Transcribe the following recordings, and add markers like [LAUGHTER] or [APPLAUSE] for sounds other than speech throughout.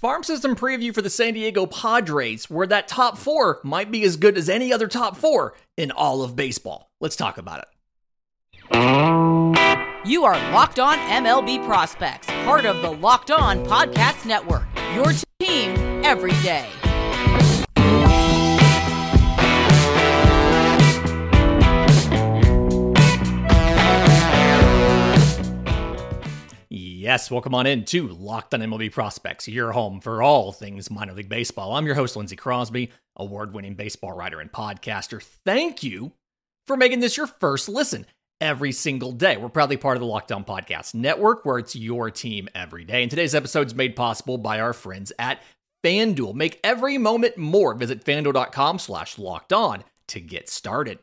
Farm system preview for the San Diego Padres, where that top four might be as good as any other top four in all of baseball. Let's talk about it. You are Locked On MLB Prospects, part of the Locked On Podcast Network. Your team every day. Yes, welcome on in to Locked on MLB Prospects, your home for all things minor league baseball. I'm your host, Lindsay Crosby, award winning baseball writer and podcaster. Thank you for making this your first listen every single day. We're proudly part of the Locked On Podcast Network, where it's your team every day. And today's episode is made possible by our friends at FanDuel. Make every moment more. Visit fanduel.com slash locked on to get started.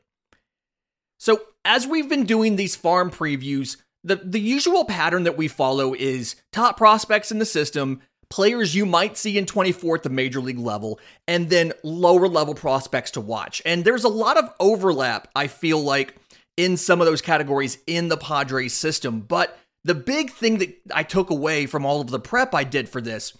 So, as we've been doing these farm previews, the the usual pattern that we follow is top prospects in the system, players you might see in 24 at the major league level, and then lower level prospects to watch. And there's a lot of overlap, I feel like, in some of those categories in the Padres system. But the big thing that I took away from all of the prep I did for this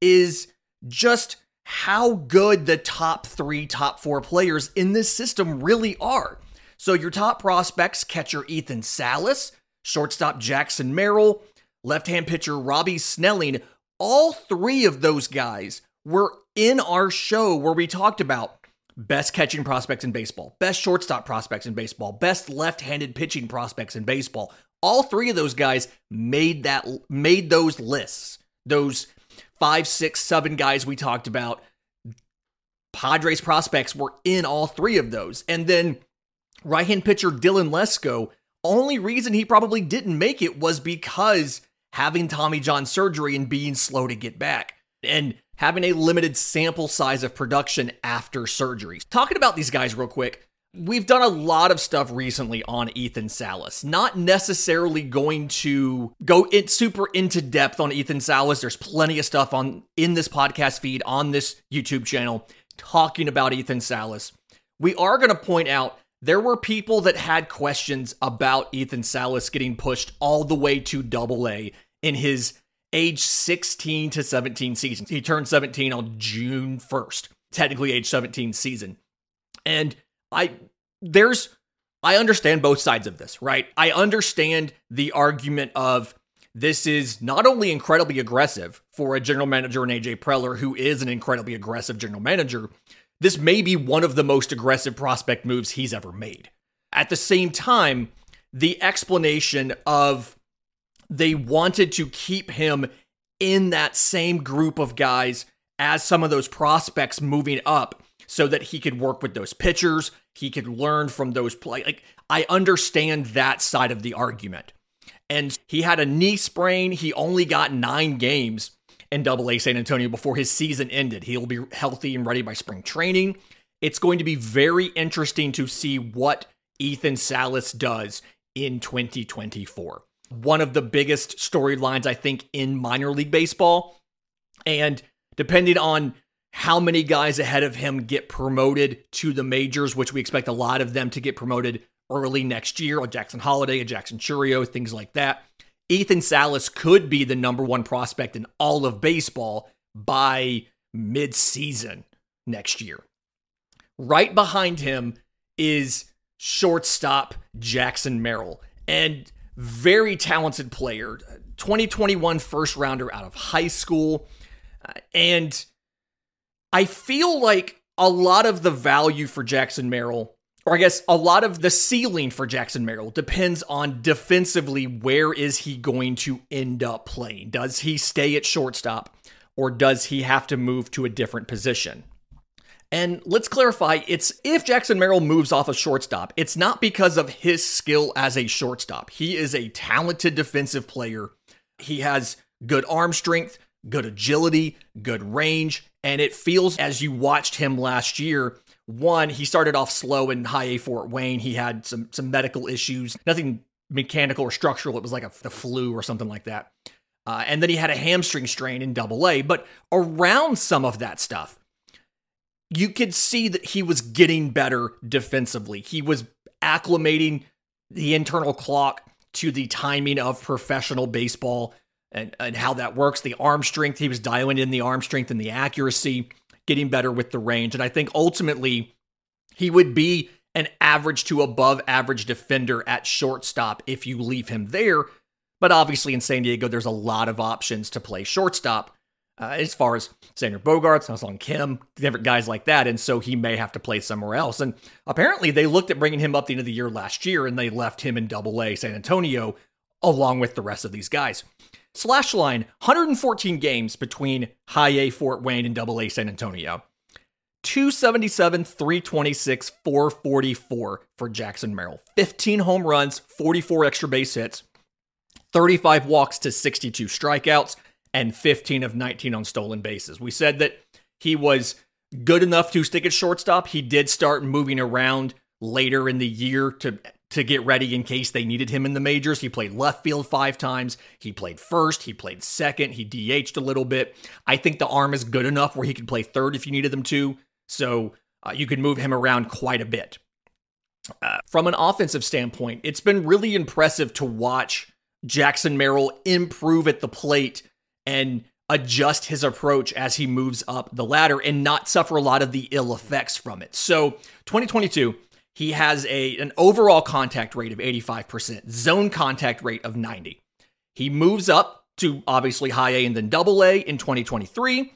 is just how good the top three, top four players in this system really are. So, your top prospects catcher Ethan Salas, shortstop Jackson Merrill, left hand pitcher Robbie Snelling. All three of those guys were in our show where we talked about best catching prospects in baseball, best shortstop prospects in baseball, best left-handed pitching prospects in baseball. All three of those guys made that made those lists. Those five, six, seven guys we talked about. Padres prospects were in all three of those. And then right hand pitcher Dylan Lesko only reason he probably didn't make it was because having Tommy John surgery and being slow to get back and having a limited sample size of production after surgeries. Talking about these guys real quick, we've done a lot of stuff recently on Ethan Salas. Not necessarily going to go in super into depth on Ethan Salas. There's plenty of stuff on in this podcast feed on this YouTube channel talking about Ethan Salas. We are going to point out there were people that had questions about Ethan Salas getting pushed all the way to double A in his age 16 to 17 season. He turned 17 on June 1st, technically age 17 season. And I, there's, I understand both sides of this, right? I understand the argument of this is not only incredibly aggressive for a general manager in AJ Preller, who is an incredibly aggressive general manager, this may be one of the most aggressive prospect moves he's ever made. At the same time, the explanation of they wanted to keep him in that same group of guys as some of those prospects moving up so that he could work with those pitchers, he could learn from those play. Like I understand that side of the argument. And he had a knee sprain, he only got 9 games in Double A San Antonio before his season ended. He'll be healthy and ready by spring training. It's going to be very interesting to see what Ethan Salas does in 2024. One of the biggest storylines, I think, in minor league baseball. And depending on how many guys ahead of him get promoted to the majors, which we expect a lot of them to get promoted early next year, a Jackson Holliday, a Jackson Chourio, things like that. Ethan Salas could be the number one prospect in all of baseball by mid-season next year. Right behind him is shortstop Jackson Merrill, and very talented player, 2021 first rounder out of high school. Uh, and I feel like a lot of the value for Jackson Merrill or I guess a lot of the ceiling for Jackson Merrill depends on defensively where is he going to end up playing? Does he stay at shortstop or does he have to move to a different position? And let's clarify, it's if Jackson Merrill moves off a shortstop, it's not because of his skill as a shortstop. He is a talented defensive player. He has good arm strength, good agility, good range, and it feels as you watched him last year one, he started off slow in high A Fort Wayne. He had some some medical issues, nothing mechanical or structural. It was like a, the flu or something like that. Uh, and then he had a hamstring strain in double A. But around some of that stuff, you could see that he was getting better defensively. He was acclimating the internal clock to the timing of professional baseball. and, and how that works. The arm strength, he was dialing in the arm strength and the accuracy, getting better with the range. And I think ultimately he would be an average to above average defender at shortstop if you leave him there. But obviously in San Diego, there's a lot of options to play shortstop. Uh, as far as Xander Bogaerts, Sung Kim, different guys like that. And so he may have to play somewhere else. And apparently they looked at bringing him up the end of the year last year and they left him in double A San Antonio along with the rest of these guys. Slash line 114 games between high A Fort Wayne and double A San Antonio. 277, 326, 444 for Jackson Merrill. 15 home runs, 44 extra base hits, 35 walks to 62 strikeouts, and 15 of 19 on stolen bases. We said that he was good enough to stick at shortstop. He did start moving around later in the year to to get ready in case they needed him in the majors. He played left field five times. He played first. He played second. He DH'd a little bit. I think the arm is good enough where he could play third if you needed them to. So uh, you could move him around quite a bit. Uh, from an offensive standpoint, it's been really impressive to watch Jackson Merrill improve at the plate and adjust his approach as he moves up the ladder and not suffer a lot of the ill effects from it. So, 2022, he has a an overall contact rate of 85%, zone contact rate of 90. He moves up to obviously high A and then double A in 2023.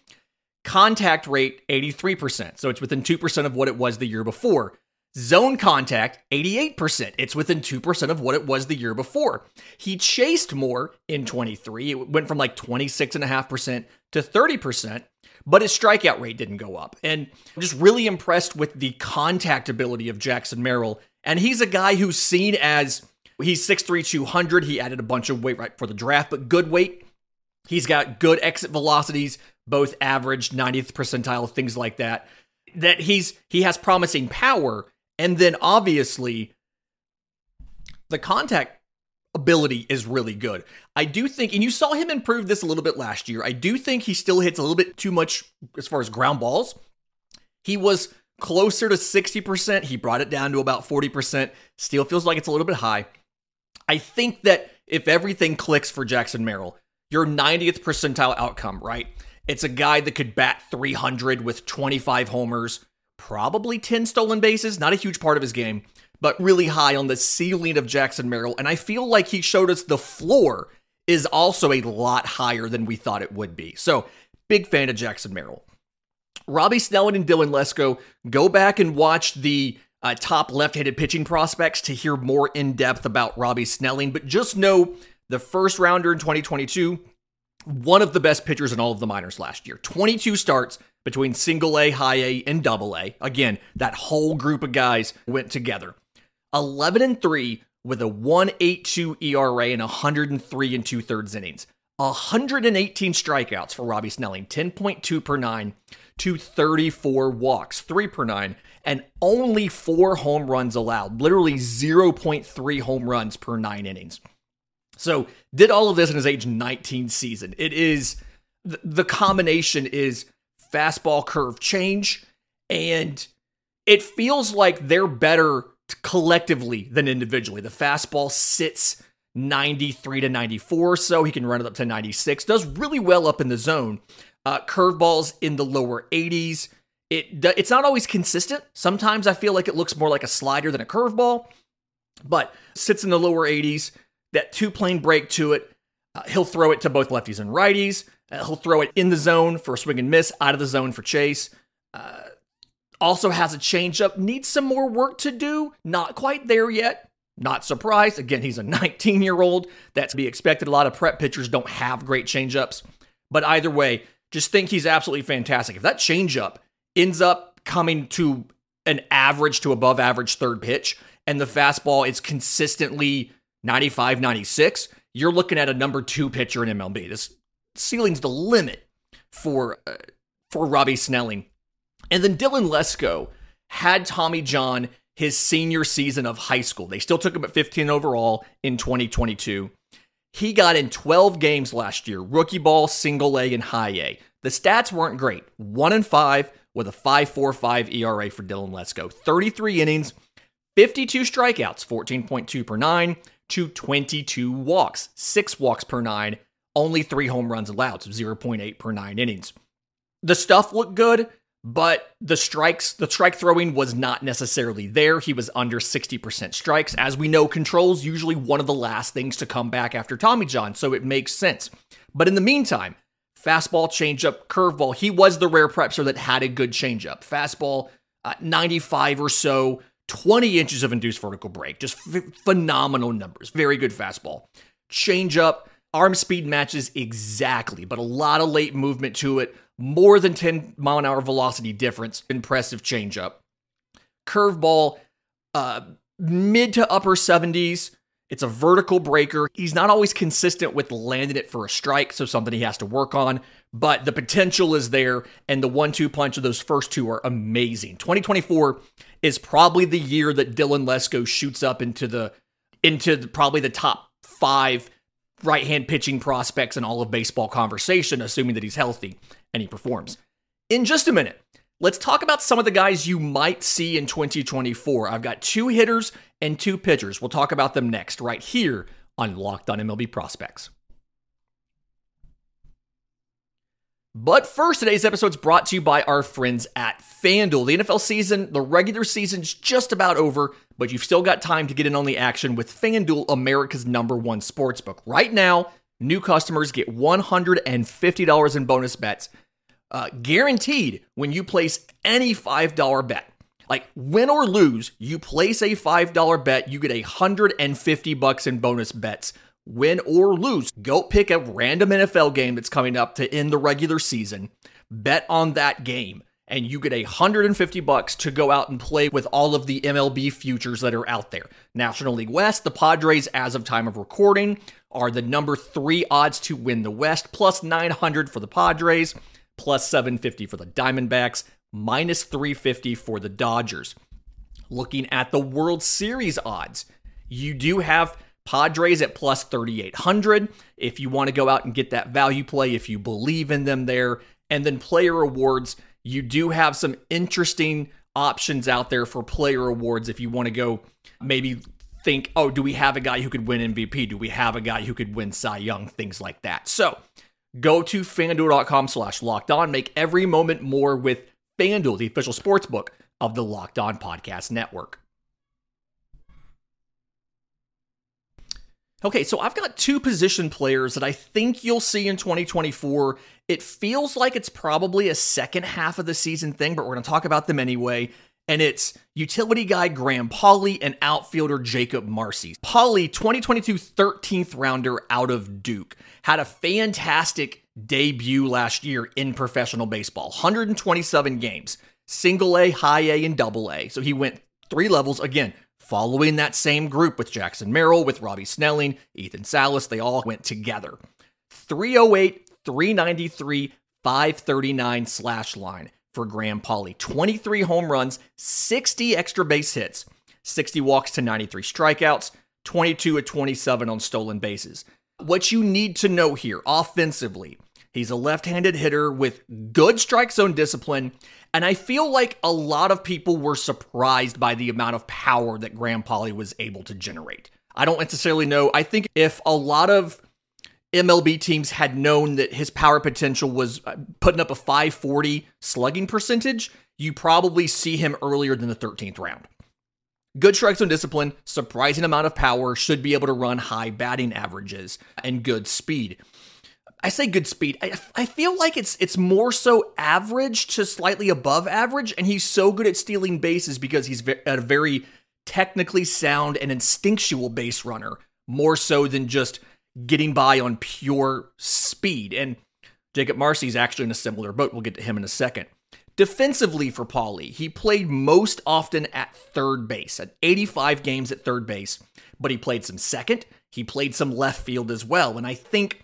Contact rate 83%, so it's within 2% of what it was the year before. Zone contact, 88%. It's within 2% of what it was the year before. He chased more in 23. It went from like 26.5% to 30%, but his strikeout rate didn't go up. And I'm just really impressed with the contact ability of Jackson Merrill. And he's a guy who's seen as he's 6'3, 200. He added a bunch of weight right for the draft, but good weight. He's got good exit velocities, both average, 90th percentile, things like that. That he's he has promising power and then obviously, the contact ability is really good. I do think, and you saw him improve this a little bit last year. I do think he still hits a little bit too much as far as ground balls. He was closer to 60%. He brought it down to about 40%. Still feels like it's a little bit high. I think that if everything clicks for Jackson Merrill, your 90th percentile outcome, right? It's a guy that could bat 300 with 25 homers, probably 10 stolen bases, not a huge part of his game, but really high on the ceiling of Jackson Merrill. And I feel like he showed us the floor is also a lot higher than we thought it would be. So, big fan of Jackson Merrill. Robbie Snelling and Dylan Lesko, go back and watch the uh, top left handed pitching prospects to hear more in depth about Robbie Snelling. But just know the first rounder in 2022, one of the best pitchers in all of the minors last year. 22 starts, between single A, high A, and double A. Again, that whole group of guys went together. 11 and 3 with a 182 ERA and 103 and two thirds innings. 118 strikeouts for Robbie Snelling, 10.2 per nine, to 34 walks, 3 per nine, and only four home runs allowed, literally 0.3 home runs per nine innings. So, did all of this in his age 19 season. It is the combination is fastball curve change. And it feels like they're better collectively than individually. The fastball sits 93 to 94, so he can run it up to 96. Does really well up in the zone. Uh, curveballs in the lower 80s. It it's not always consistent. Sometimes I feel like it looks more like a slider than a curveball, but sits in the lower 80s. That two plane break to it. Uh, he'll throw it to both lefties and righties. Uh, he'll throw it in the zone for a swing and miss, out of the zone for chase. Uh, also has a changeup, needs some more work to do. Not quite there yet. Not surprised. Again, he's a [LAUGHS] 19 year old. That's to be expected. A lot of prep pitchers don't have great changeups. But either way, just think he's absolutely fantastic. If that changeup ends up coming to an average to above average third pitch and the fastball is consistently 95, 96, you're looking at a number two pitcher in MLB. This ceiling's the limit for uh, for Robbie Snelling. And then Dylan Lesko had Tommy John his senior season of high school. They still took him at 15 overall in 2022. He got in 12 games last year, rookie ball, single A, and high A. The stats weren't great. 1 and 5 with a 5.45 ERA for Dylan Lesko. 33 innings, 52 strikeouts, 14.2 per 9 to 22 walks, 6 walks per 9 only three home runs allowed, so 0.8 per nine innings. The stuff looked good, but the strikes, the strike throwing was not necessarily there. He was under 60% strikes. As we know, control's usually one of the last things to come back after Tommy John, so it makes sense. But in the meantime, fastball, changeup, curveball, he was the rare prepper that had a good changeup. Fastball, uh, 95 or so, 20 inches of induced vertical break, just f- phenomenal numbers. Very good fastball. Changeup, arm speed matches exactly, but a lot of late movement to it more than 10 mile an hour velocity difference. Impressive changeup. Curveball, uh, mid to upper 70s. It's a vertical breaker. He's not always consistent with landing it for a strike, so something he has to work on. But the potential is there, and the one two punch of those first two are amazing. 2024 is probably the year that Dylan Lesko shoots up into the into the, probably the top five right hand pitching prospects in all of baseball conversation, assuming that he's healthy and he performs. In just a minute, let's talk about some of the guys you might see in 2024. I've got two hitters and two pitchers. We'll talk about them next, right here on Locked on MLB Prospects. But first, today's episode is brought to you by our friends at FanDuel. The NFL season, the regular season's just about over, but you've still got time to get in on the action with FanDuel, America's number one sportsbook. Right now, new customers get $150 in bonus bets uh, guaranteed when you place any $5 bet. Like win or lose, you place a $5 bet, you get 150 bucks in bonus bets. Win or lose, go pick a random NFL game that's coming up to end the regular season. Bet on that game and you get 150 bucks to go out and play with all of the MLB futures that are out there. National League West, the Padres as of time of recording are the number 3 odds to win the West plus 900 for the Padres plus 750 for the Diamondbacks, minus 350 for the Dodgers. Looking at the World Series odds, you do have Padres at plus 3,800 if you want to go out and get that value play, if you believe in them there. And then player awards, you do have some interesting options out there for player awards if you want to go maybe think, oh, do we have a guy who could win MVP? Do we have a guy who could win Cy Young? Things like that. So Go to fanduel.com slash locked on. Make every moment more with FanDuel, the official sports book of the Locked On Podcast Network. Okay, so I've got two position players that I think you'll see in 2024. It feels like it's probably a second half of the season thing, but we're going to talk about them anyway and it's utility guy Graham Pauley and outfielder Jacob Marcy. Pauley, 2022 13th rounder out of Duke, had a fantastic debut last year in professional baseball 127 games, single A, high A, and double A. So he went three levels again. Following that same group with Jackson Merrill, with Robbie Snelling, Ethan Salas, they all went together. 308, 393, 539 slash line for Graham Pauley. 23 home runs, 60 extra base hits, 60 walks to 93 strikeouts, 22 at 27 on stolen bases. What you need to know here offensively, he's a left handed hitter with good strike zone discipline. And I feel like a lot of people were surprised by the amount of power that Graham Pauley was able to generate. I don't necessarily know. I think if a lot of MLB teams had known that his power potential was uh, putting up a 540 slugging percentage, you probably see him earlier than the 13th round. Good strike zone discipline, surprising amount of power, should be able to run high batting averages, and good speed. I say good speed. I, I feel like it's it's more so average to slightly above average, and he's so good at stealing bases because he's a very technically sound and instinctual base runner, more so than just getting by on pure speed. And Jacob Marcy's actually in a similar boat. We'll get to him in a second. Defensively for Pauley, he played most often at third base, at 85 games at third base, but he played some second. He played some left field as well. And I think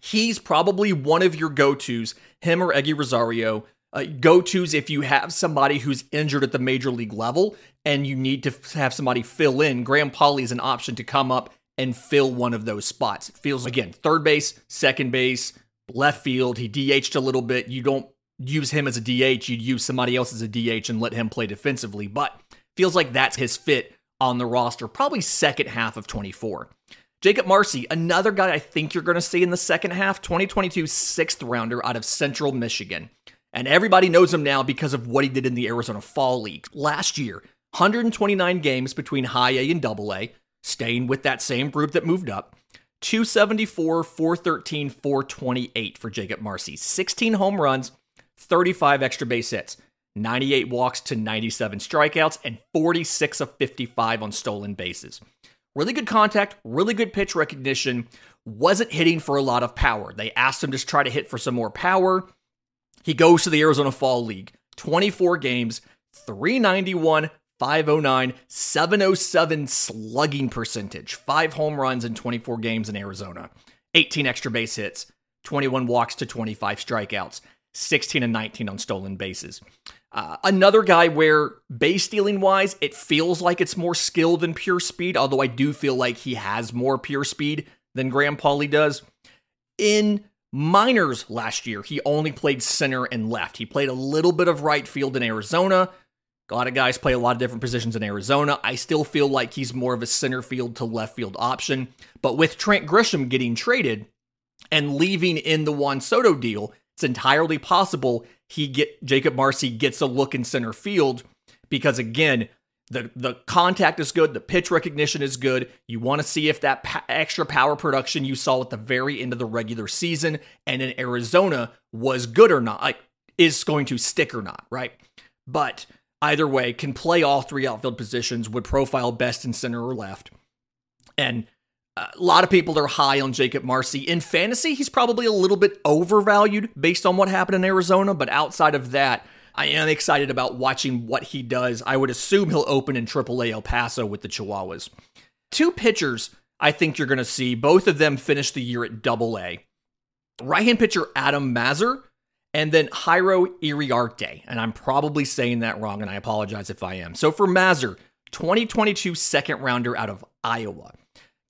he's probably one of your go tos, him or Eguy Rosario. Uh, go tos if you have somebody who's injured at the major league level and you need to have somebody fill in. Graham Pauley is an option to come up and fill one of those spots. It feels again, third base, second base, left field. He DH'd a little bit. You don't use him as a DH, you'd use somebody else as a DH and let him play defensively, but feels like that's his fit on the roster, probably second half of 24. Jacob Marcy, another guy I think you're going to see in the second half, 2022 sixth rounder out of Central Michigan. And everybody knows him now because of what he did in the Arizona Fall League. Last year, 129 games between high A and double A, staying with that same group that moved up. 274, 413, 428 for Jacob Marcy. 16 home runs, 35 extra base hits, 98 walks to 97 strikeouts, and 46 of 55 on stolen bases. Really good contact, really good pitch recognition. Wasn't hitting for a lot of power. They asked him to try to hit for some more power. He goes to the Arizona Fall League. 24 games, 391, 509, 707 slugging percentage, five home runs in 24 games in Arizona, 18 extra base hits, 21 walks to 25 strikeouts, 16 and 19 on stolen bases. Uh, another guy where base stealing wise, it feels like it's more skill than pure speed, although I do feel like he has more pure speed than Graham Pauley does. In minors last year, he only played center and left. He played a little bit of right field in Arizona. A lot of guys play a lot of different positions in Arizona. I still feel like he's more of a center field to left field option. But with Trent Grisham getting traded and leaving in the Juan Soto deal, it's entirely possible he get Jacob Marcy gets a look in center field because again, the the contact is good, the pitch recognition is good. You want to see if that pa- extra power production you saw at the very end of the regular season and in Arizona was good or not, like is going to stick or not, right? But either way, can play all three outfield positions, would profile best in center or left. And uh, a lot of people are high on Jacob Marcy. In fantasy, he's probably a little bit overvalued based on what happened in Arizona, but outside of that, I am excited about watching what he does. I would assume he'll open in AAA El Paso with the Chihuahuas. Two pitchers I think you're going to see, both of them finish the year at double A. Right hand pitcher Adam Mazur and then Jairo Iriarte. And I'm probably saying that wrong, and I apologize if I am. So for Mazur, 2022 second rounder out of Iowa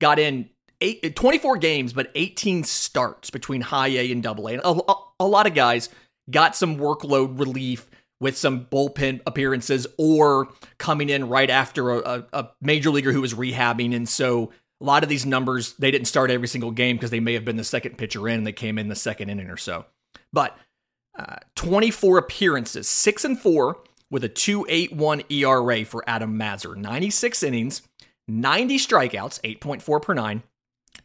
got in eight, uh, 24 games, but 18 starts between high A and double A. And a, a lot of guys got some workload relief with some bullpen appearances or coming in right after a, a, a major leaguer who was rehabbing. And so a lot of these numbers, they didn't start every single game because they may have been the second pitcher in and they came in the second inning or so. But uh, 24 appearances, six and four with a 2.81 ERA for Adam Mazur, 96 innings, 90 strikeouts, 8.4 per nine,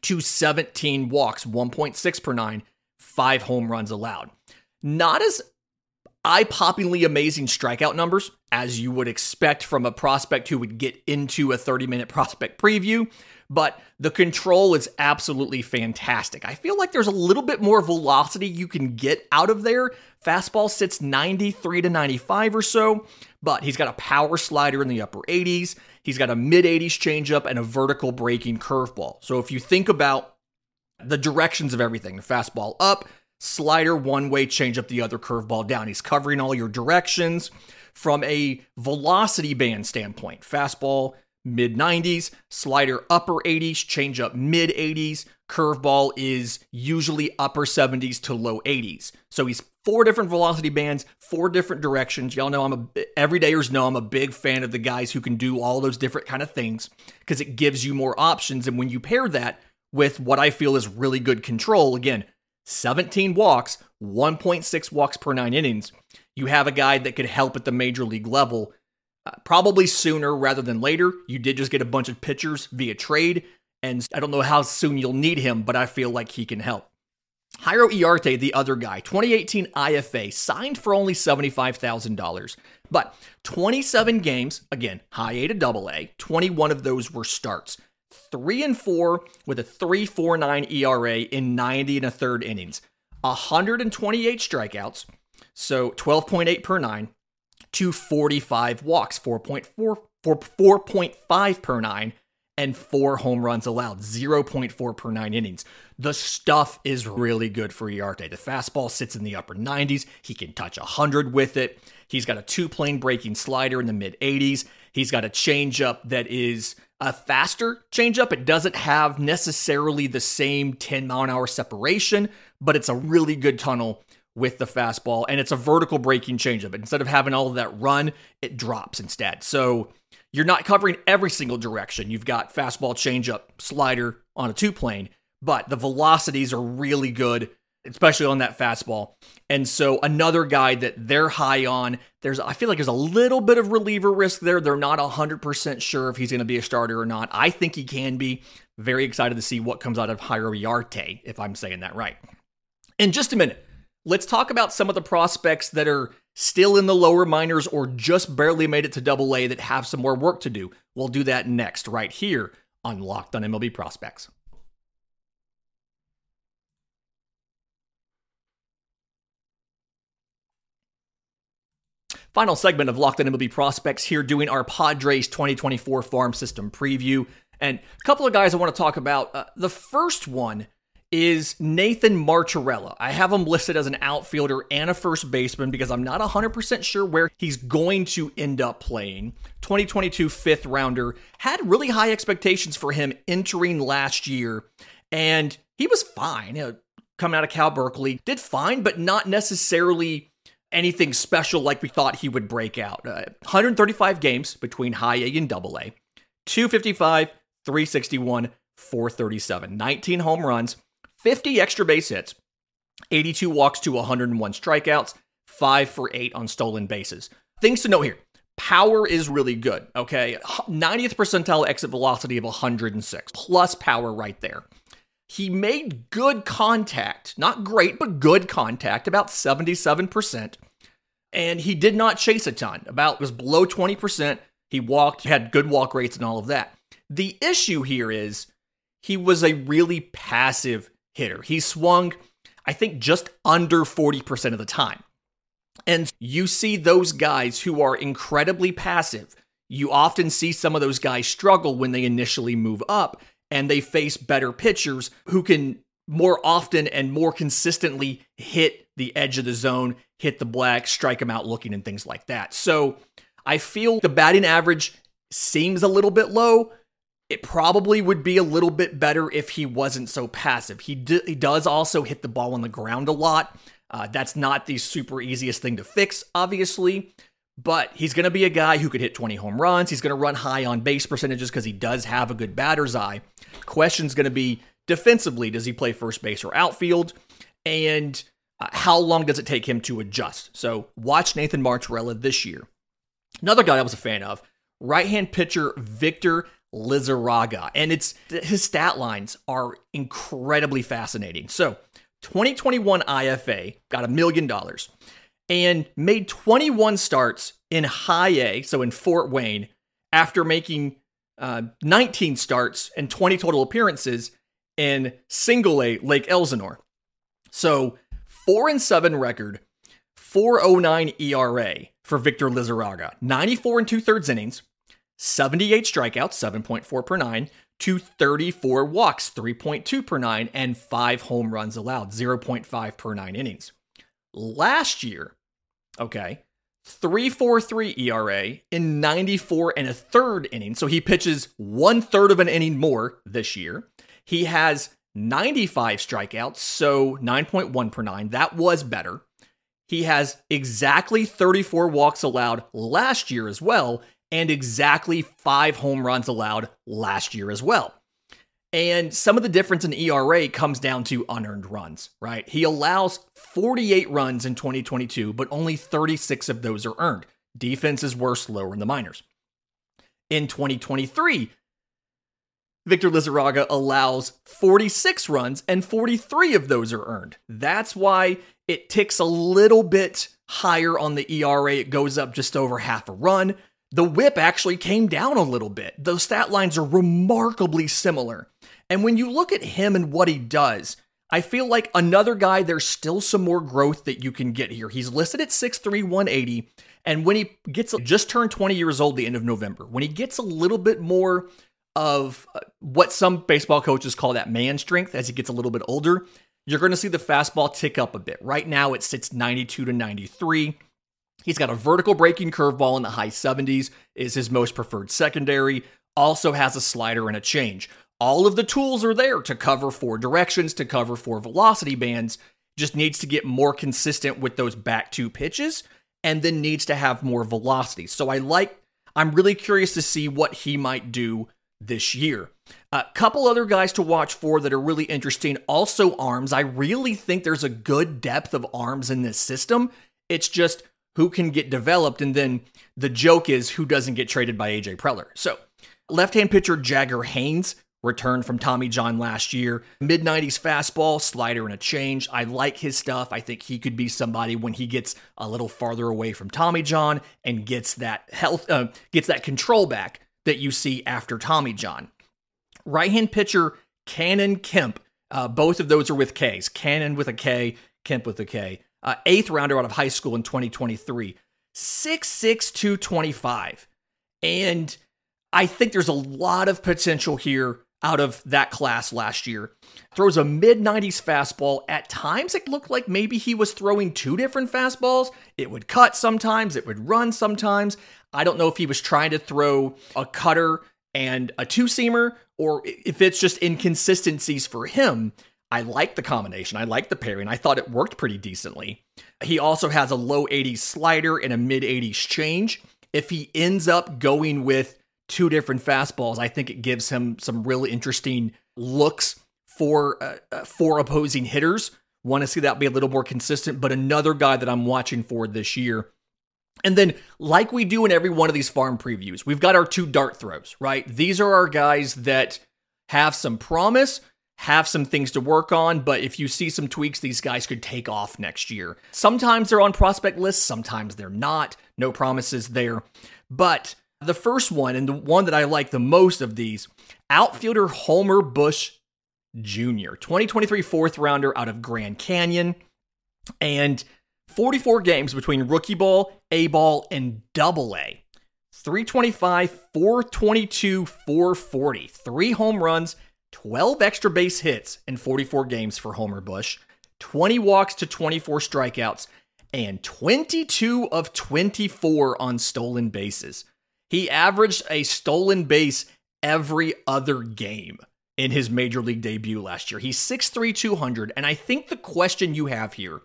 to 17 walks, 1.6 per nine, five home runs allowed. Not as eye poppingly amazing strikeout numbers as you would expect from a prospect who would get into a 30 minute [LAUGHS] prospect preview, but the control is absolutely fantastic. I feel like there's a little bit more velocity you can get out of there. Fastball sits 93 to 95 or so, but he's got a power slider in the upper 80s. He's got a mid 80s changeup and a vertical breaking curveball. So if you think about the directions of everything, the fastball up, slider one way, changeup the other, curveball down. He's covering all your directions from a velocity band standpoint. Fastball mid 90s, slider upper 80s, changeup mid 80s, curveball is usually upper 70s to low 80s. So he's four different velocity bands, four different directions. Y'all know I'm a everydayers know I'm a big fan of the guys who can do all those different kind of things because it gives you more options and when you pair that with what I feel is really good control, again, 17 walks, 1.6 walks per 9 innings, you have a guy that could help at the major league level probably sooner rather than later. You did just get a bunch of pitchers via trade, and I don't know how soon you'll need him, but I feel like he can help. Jairo Iriarte, the other guy, 2018 IFA, signed for only $75,000. But 27 games, again, high A to double A, 21 of those were starts. 3 and 4 with a 3.49 ERA in 90 and a third innings. 128 strikeouts, so 12.8 per 9, to 45 walks, 4.4 4.5 per 9 and four home runs allowed, 0.4 per nine innings. The stuff is really good for Iriarte. The fastball sits in the upper 90s. He can touch 100 with it. He's got a two plane breaking slider in the mid 80s. He's got a changeup that is a faster changeup. It doesn't have necessarily the same 10 mile an hour separation, but it's a really good tunnel with the fastball. And it's a vertical breaking changeup. Instead of having all of that run, it drops instead. So you're not covering every single direction. You've got fastball, changeup, slider, on a two plane, but the velocities are really good, especially on that fastball. And so another guy that they're high on, there's I feel like there's a little bit of reliever risk there. They're not 100% sure if he's going to be a starter or not. I think he can be. Very excited to see what comes out of Jairo Yarte, if I'm saying that right. In just a minute, let's talk about some of the prospects that are still in the lower minors or just barely made it to double A that have some more work to do. We'll do that next, right here on Locked on MLB Prospects. Final segment of Locked on MLB Prospects here doing our Padres 2024 farm system preview. And a couple of guys I want to talk about. Uh, the first one is Nathan Martorella. I have him listed as an outfielder and a first baseman because I'm not 100% sure where he's going to end up playing. 2022 fifth rounder had really high expectations for him entering last year, and he was fine. You know, coming out of Cal Berkeley, did fine, but not necessarily anything special like we thought he would break out. Uh, 135 games between high A and double A, 255, 361, 437, 19 home runs. 50 extra base hits, 82 walks to 101 strikeouts, 5 for 8 on stolen bases. Things to note here. Power is really good, okay? 90th percentile exit velocity of 106, plus power right there. He made good contact, not great, but good contact, about 77%. And he did not chase a ton, about was below 20%. He walked, had good walk rates and all of that. The issue here is he was a really passive hitter. He swung, I think, just under 40% of the time. And you see those guys who are incredibly passive. You often see some of those guys struggle when they initially move up and they face better pitchers who can more often and more consistently hit the edge of the zone, hit the black, strike them out looking, and things like that. So I feel the batting average seems a little bit low, it probably would be a little bit better if he wasn't so passive. He, d- he does also hit the ball on the ground a lot. Uh, that's not the super easiest thing to fix, obviously, but he's going to be a guy who could hit 20 home runs. He's going to run high on base percentages because he does have a good batter's eye. Question's going to be defensively does he play first base or outfield? And uh, how long does it take him to adjust? So watch Nathan Martorella this year. Another guy I was a fan of, right hand pitcher Victor Lizarraga. And it's his stat lines are incredibly fascinating. So, 2021 IFA got a million dollars and made 21 starts in high A, so in Fort Wayne, after making uh, 19 starts and 20 total appearances in single A Lake Elsinore. So, 4 and 7 record, 409 ERA for Victor Lizarraga, 94 and two thirds innings, 78 strikeouts, 7.4 per nine, to 34 walks, 3.2 per nine, and five home runs allowed, 0.5 per nine innings. Last year, okay, 3.43 ERA in 94 and a third inning. So he pitches one third of an inning more this year. He has 95 strikeouts, so 9.1 per nine. That was better. He has exactly 34 walks allowed last year as well, and exactly five home runs allowed last year as well. And some of the difference in ERA comes down to unearned runs, right? He allows 48 runs in 2022, but only 36 of those are earned. Defenses were slower in the minors. In 2023, Victor Lizarraga allows 46 runs, and 43 of those are earned. That's why it ticks a little bit higher on the ERA. It goes up just over half a run the whip actually came down a little bit. Those stat lines are remarkably similar. And when you look at him and what he does, I feel like another guy, there's still some more growth that you can get here. He's listed at 6'3, 180. And when he gets just turned 20 years old the end of November, when he gets a little bit more of uh, what some baseball coaches call that man strength as he gets a little bit older, you're going to see the fastball tick up a bit. Right now, it sits 92 to 93. He's got a vertical breaking curveball in the high 70s, is his most preferred secondary. Also has a slider and a change. All of the tools are there to cover four directions, to cover four velocity bands. Just needs to get more consistent with those back two pitches and then needs to have more velocity. So I like, I'm really curious to see what he might do this year. A couple other guys to watch for that are really interesting. Also, arms. I really think there's a good depth of arms in this system. It's just who can get developed. And then the joke is who doesn't get traded by AJ Preller. So, left hand pitcher Jagger Haynes returned from Tommy John last year. Mid 90s fastball, slider, and a change. I like his stuff. I think he could be somebody when he gets a little farther away from Tommy John and gets that health, uh, gets that control back that you see after Tommy John. Right hand pitcher Kannon Kemp. Uh, both of those are with K's. Kannon with a K, Kemp with a K. Uh, eighth rounder out of high school in 2023. 6'6, 225. And I think there's a lot of potential here out of that class last year. Throws a mid 90s fastball. At times, it looked like maybe he was throwing two different fastballs. It would cut sometimes, it would run sometimes. I don't know if he was trying to throw a cutter and a two seamer or if it's just inconsistencies for him. I like the combination. I like the pairing. I thought it worked pretty decently. He also has a low 80s slider and a mid 80s change. If he ends up going with two different fastballs, I think it gives him some really interesting looks for uh, uh, for opposing hitters. Want to see that be a little more consistent, but another guy that I'm watching for this year. And then, like we do in every one of these farm previews, we've got our two dart throws, right? These are our guys that have some promise, have some things to work on, but if you see some tweaks, these guys could take off next year. Sometimes they're on prospect lists, sometimes they're not. No promises there. But the first one, and the one that I like the most of these, outfielder Homer Bush Jr., 2023 fourth rounder out of Grand Canyon, and 44 games between rookie ball, A ball, and double A. 325, 422, 440, three home runs, 12 extra base hits in 44 games for Homer Bush, 20 walks to 24 strikeouts, and 22 of 24 on stolen bases. He averaged a stolen base every other game in his major league debut last year. He's 6'3, 200. And I think the question you have here,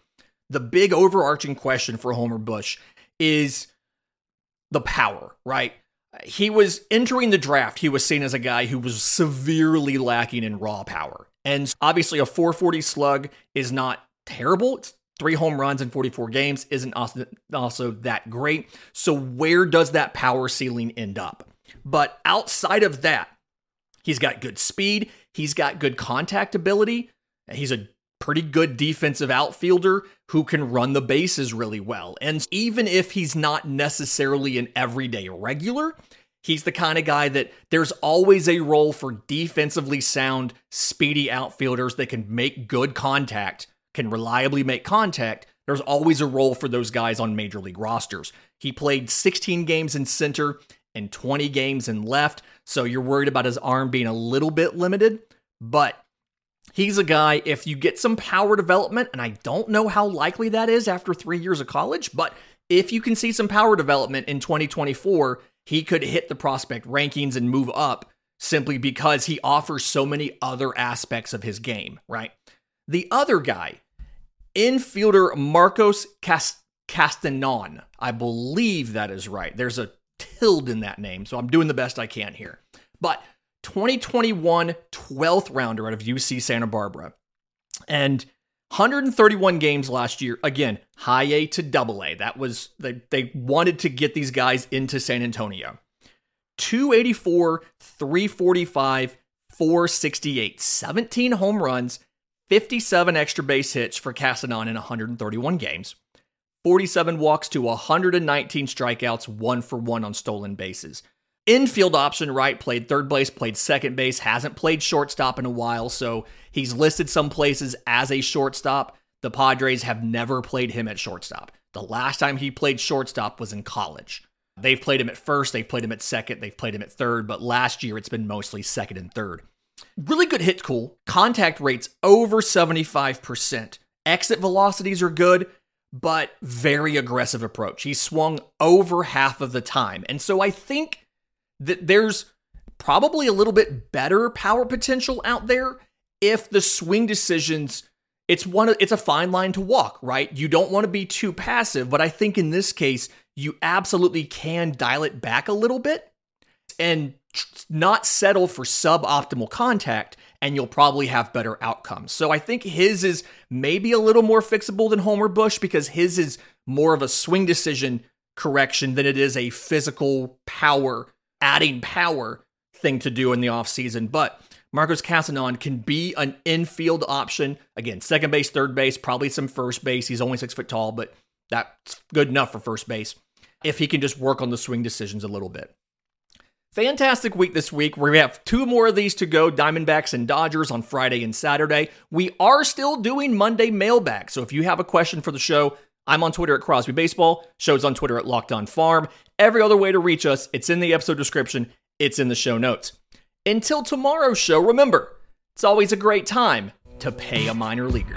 the big overarching question for Homer Bush, is the power, right? He was entering the draft, he was seen as a guy who was severely lacking in raw power. And obviously, a 440 slug is not terrible. It's Three home runs in 44 games isn't also, also that great. So, where does that power ceiling end up? But outside of that, he's got good speed, he's got good contact ability, he's a pretty good defensive outfielder who can run the bases really well. And even if he's not necessarily an everyday regular, he's the kind of guy that there's always a role for defensively sound, speedy outfielders that can make good contact can reliably make contact, there's always a role for those guys on major league rosters. He played 16 games in center and 20 games in left, so you're worried about his arm being a little bit limited, but he's a guy if you get some power development and I don't know how likely that is after 3 years of college, but if you can see some power development in 2024, he could hit the prospect rankings and move up simply because he offers so many other aspects of his game, right? The other guy infielder Marcos Cast- Castanon. I believe that is right. There's a tilde in that name, so I'm doing the best I can here. But 2021 12th rounder out of UC Santa Barbara. And 131 games last year. Again, high A to double A. That was they they wanted to get these guys into San Antonio. 284, 345, 468. 17 home runs, 57 extra base hits for Castanon in 131 games, 47 walks to 119 strikeouts, one for one on stolen bases. Infield option, right? Played third base, played second base, hasn't played shortstop in a while, so he's listed some places as a shortstop. The Padres have never played him at shortstop. The last time he played shortstop was in college. They've played him at first, they've played him at second, they've played him at third, but last year it's been mostly second and third. Really good hit tool. Contact rates over 75%. Exit velocities are good, but very aggressive approach. He swung over half of the time. And so I think that there's probably a little bit better power potential out there if the swing decisions it's one it's a fine line to walk, right? You don't want to be too passive, but I think in this case you absolutely can dial it back a little bit and not settle for suboptimal contact and you'll probably have better outcomes. So I think his is maybe a little more fixable than Homer Bush because his is more of a swing decision correction than it is a physical power, adding power thing to do in the offseason. But Marcos Castanon can be an infield option. Again, second base, third base, probably some first base. He's only six foot tall, but that's good enough for first base if he can just work on the swing decisions a little bit. Fantastic week this week. We have two more of these to go Diamondbacks and Dodgers on Friday and Saturday. We are still doing Monday mailbag. So if you have a question for the show, I'm on Twitter at Crosby Baseball. Show's on Twitter at Locked On Farm. Every other way to reach us, it's in the episode description, it's in the show notes. Until tomorrow's show, remember, it's always a great time to pay a minor leaguer.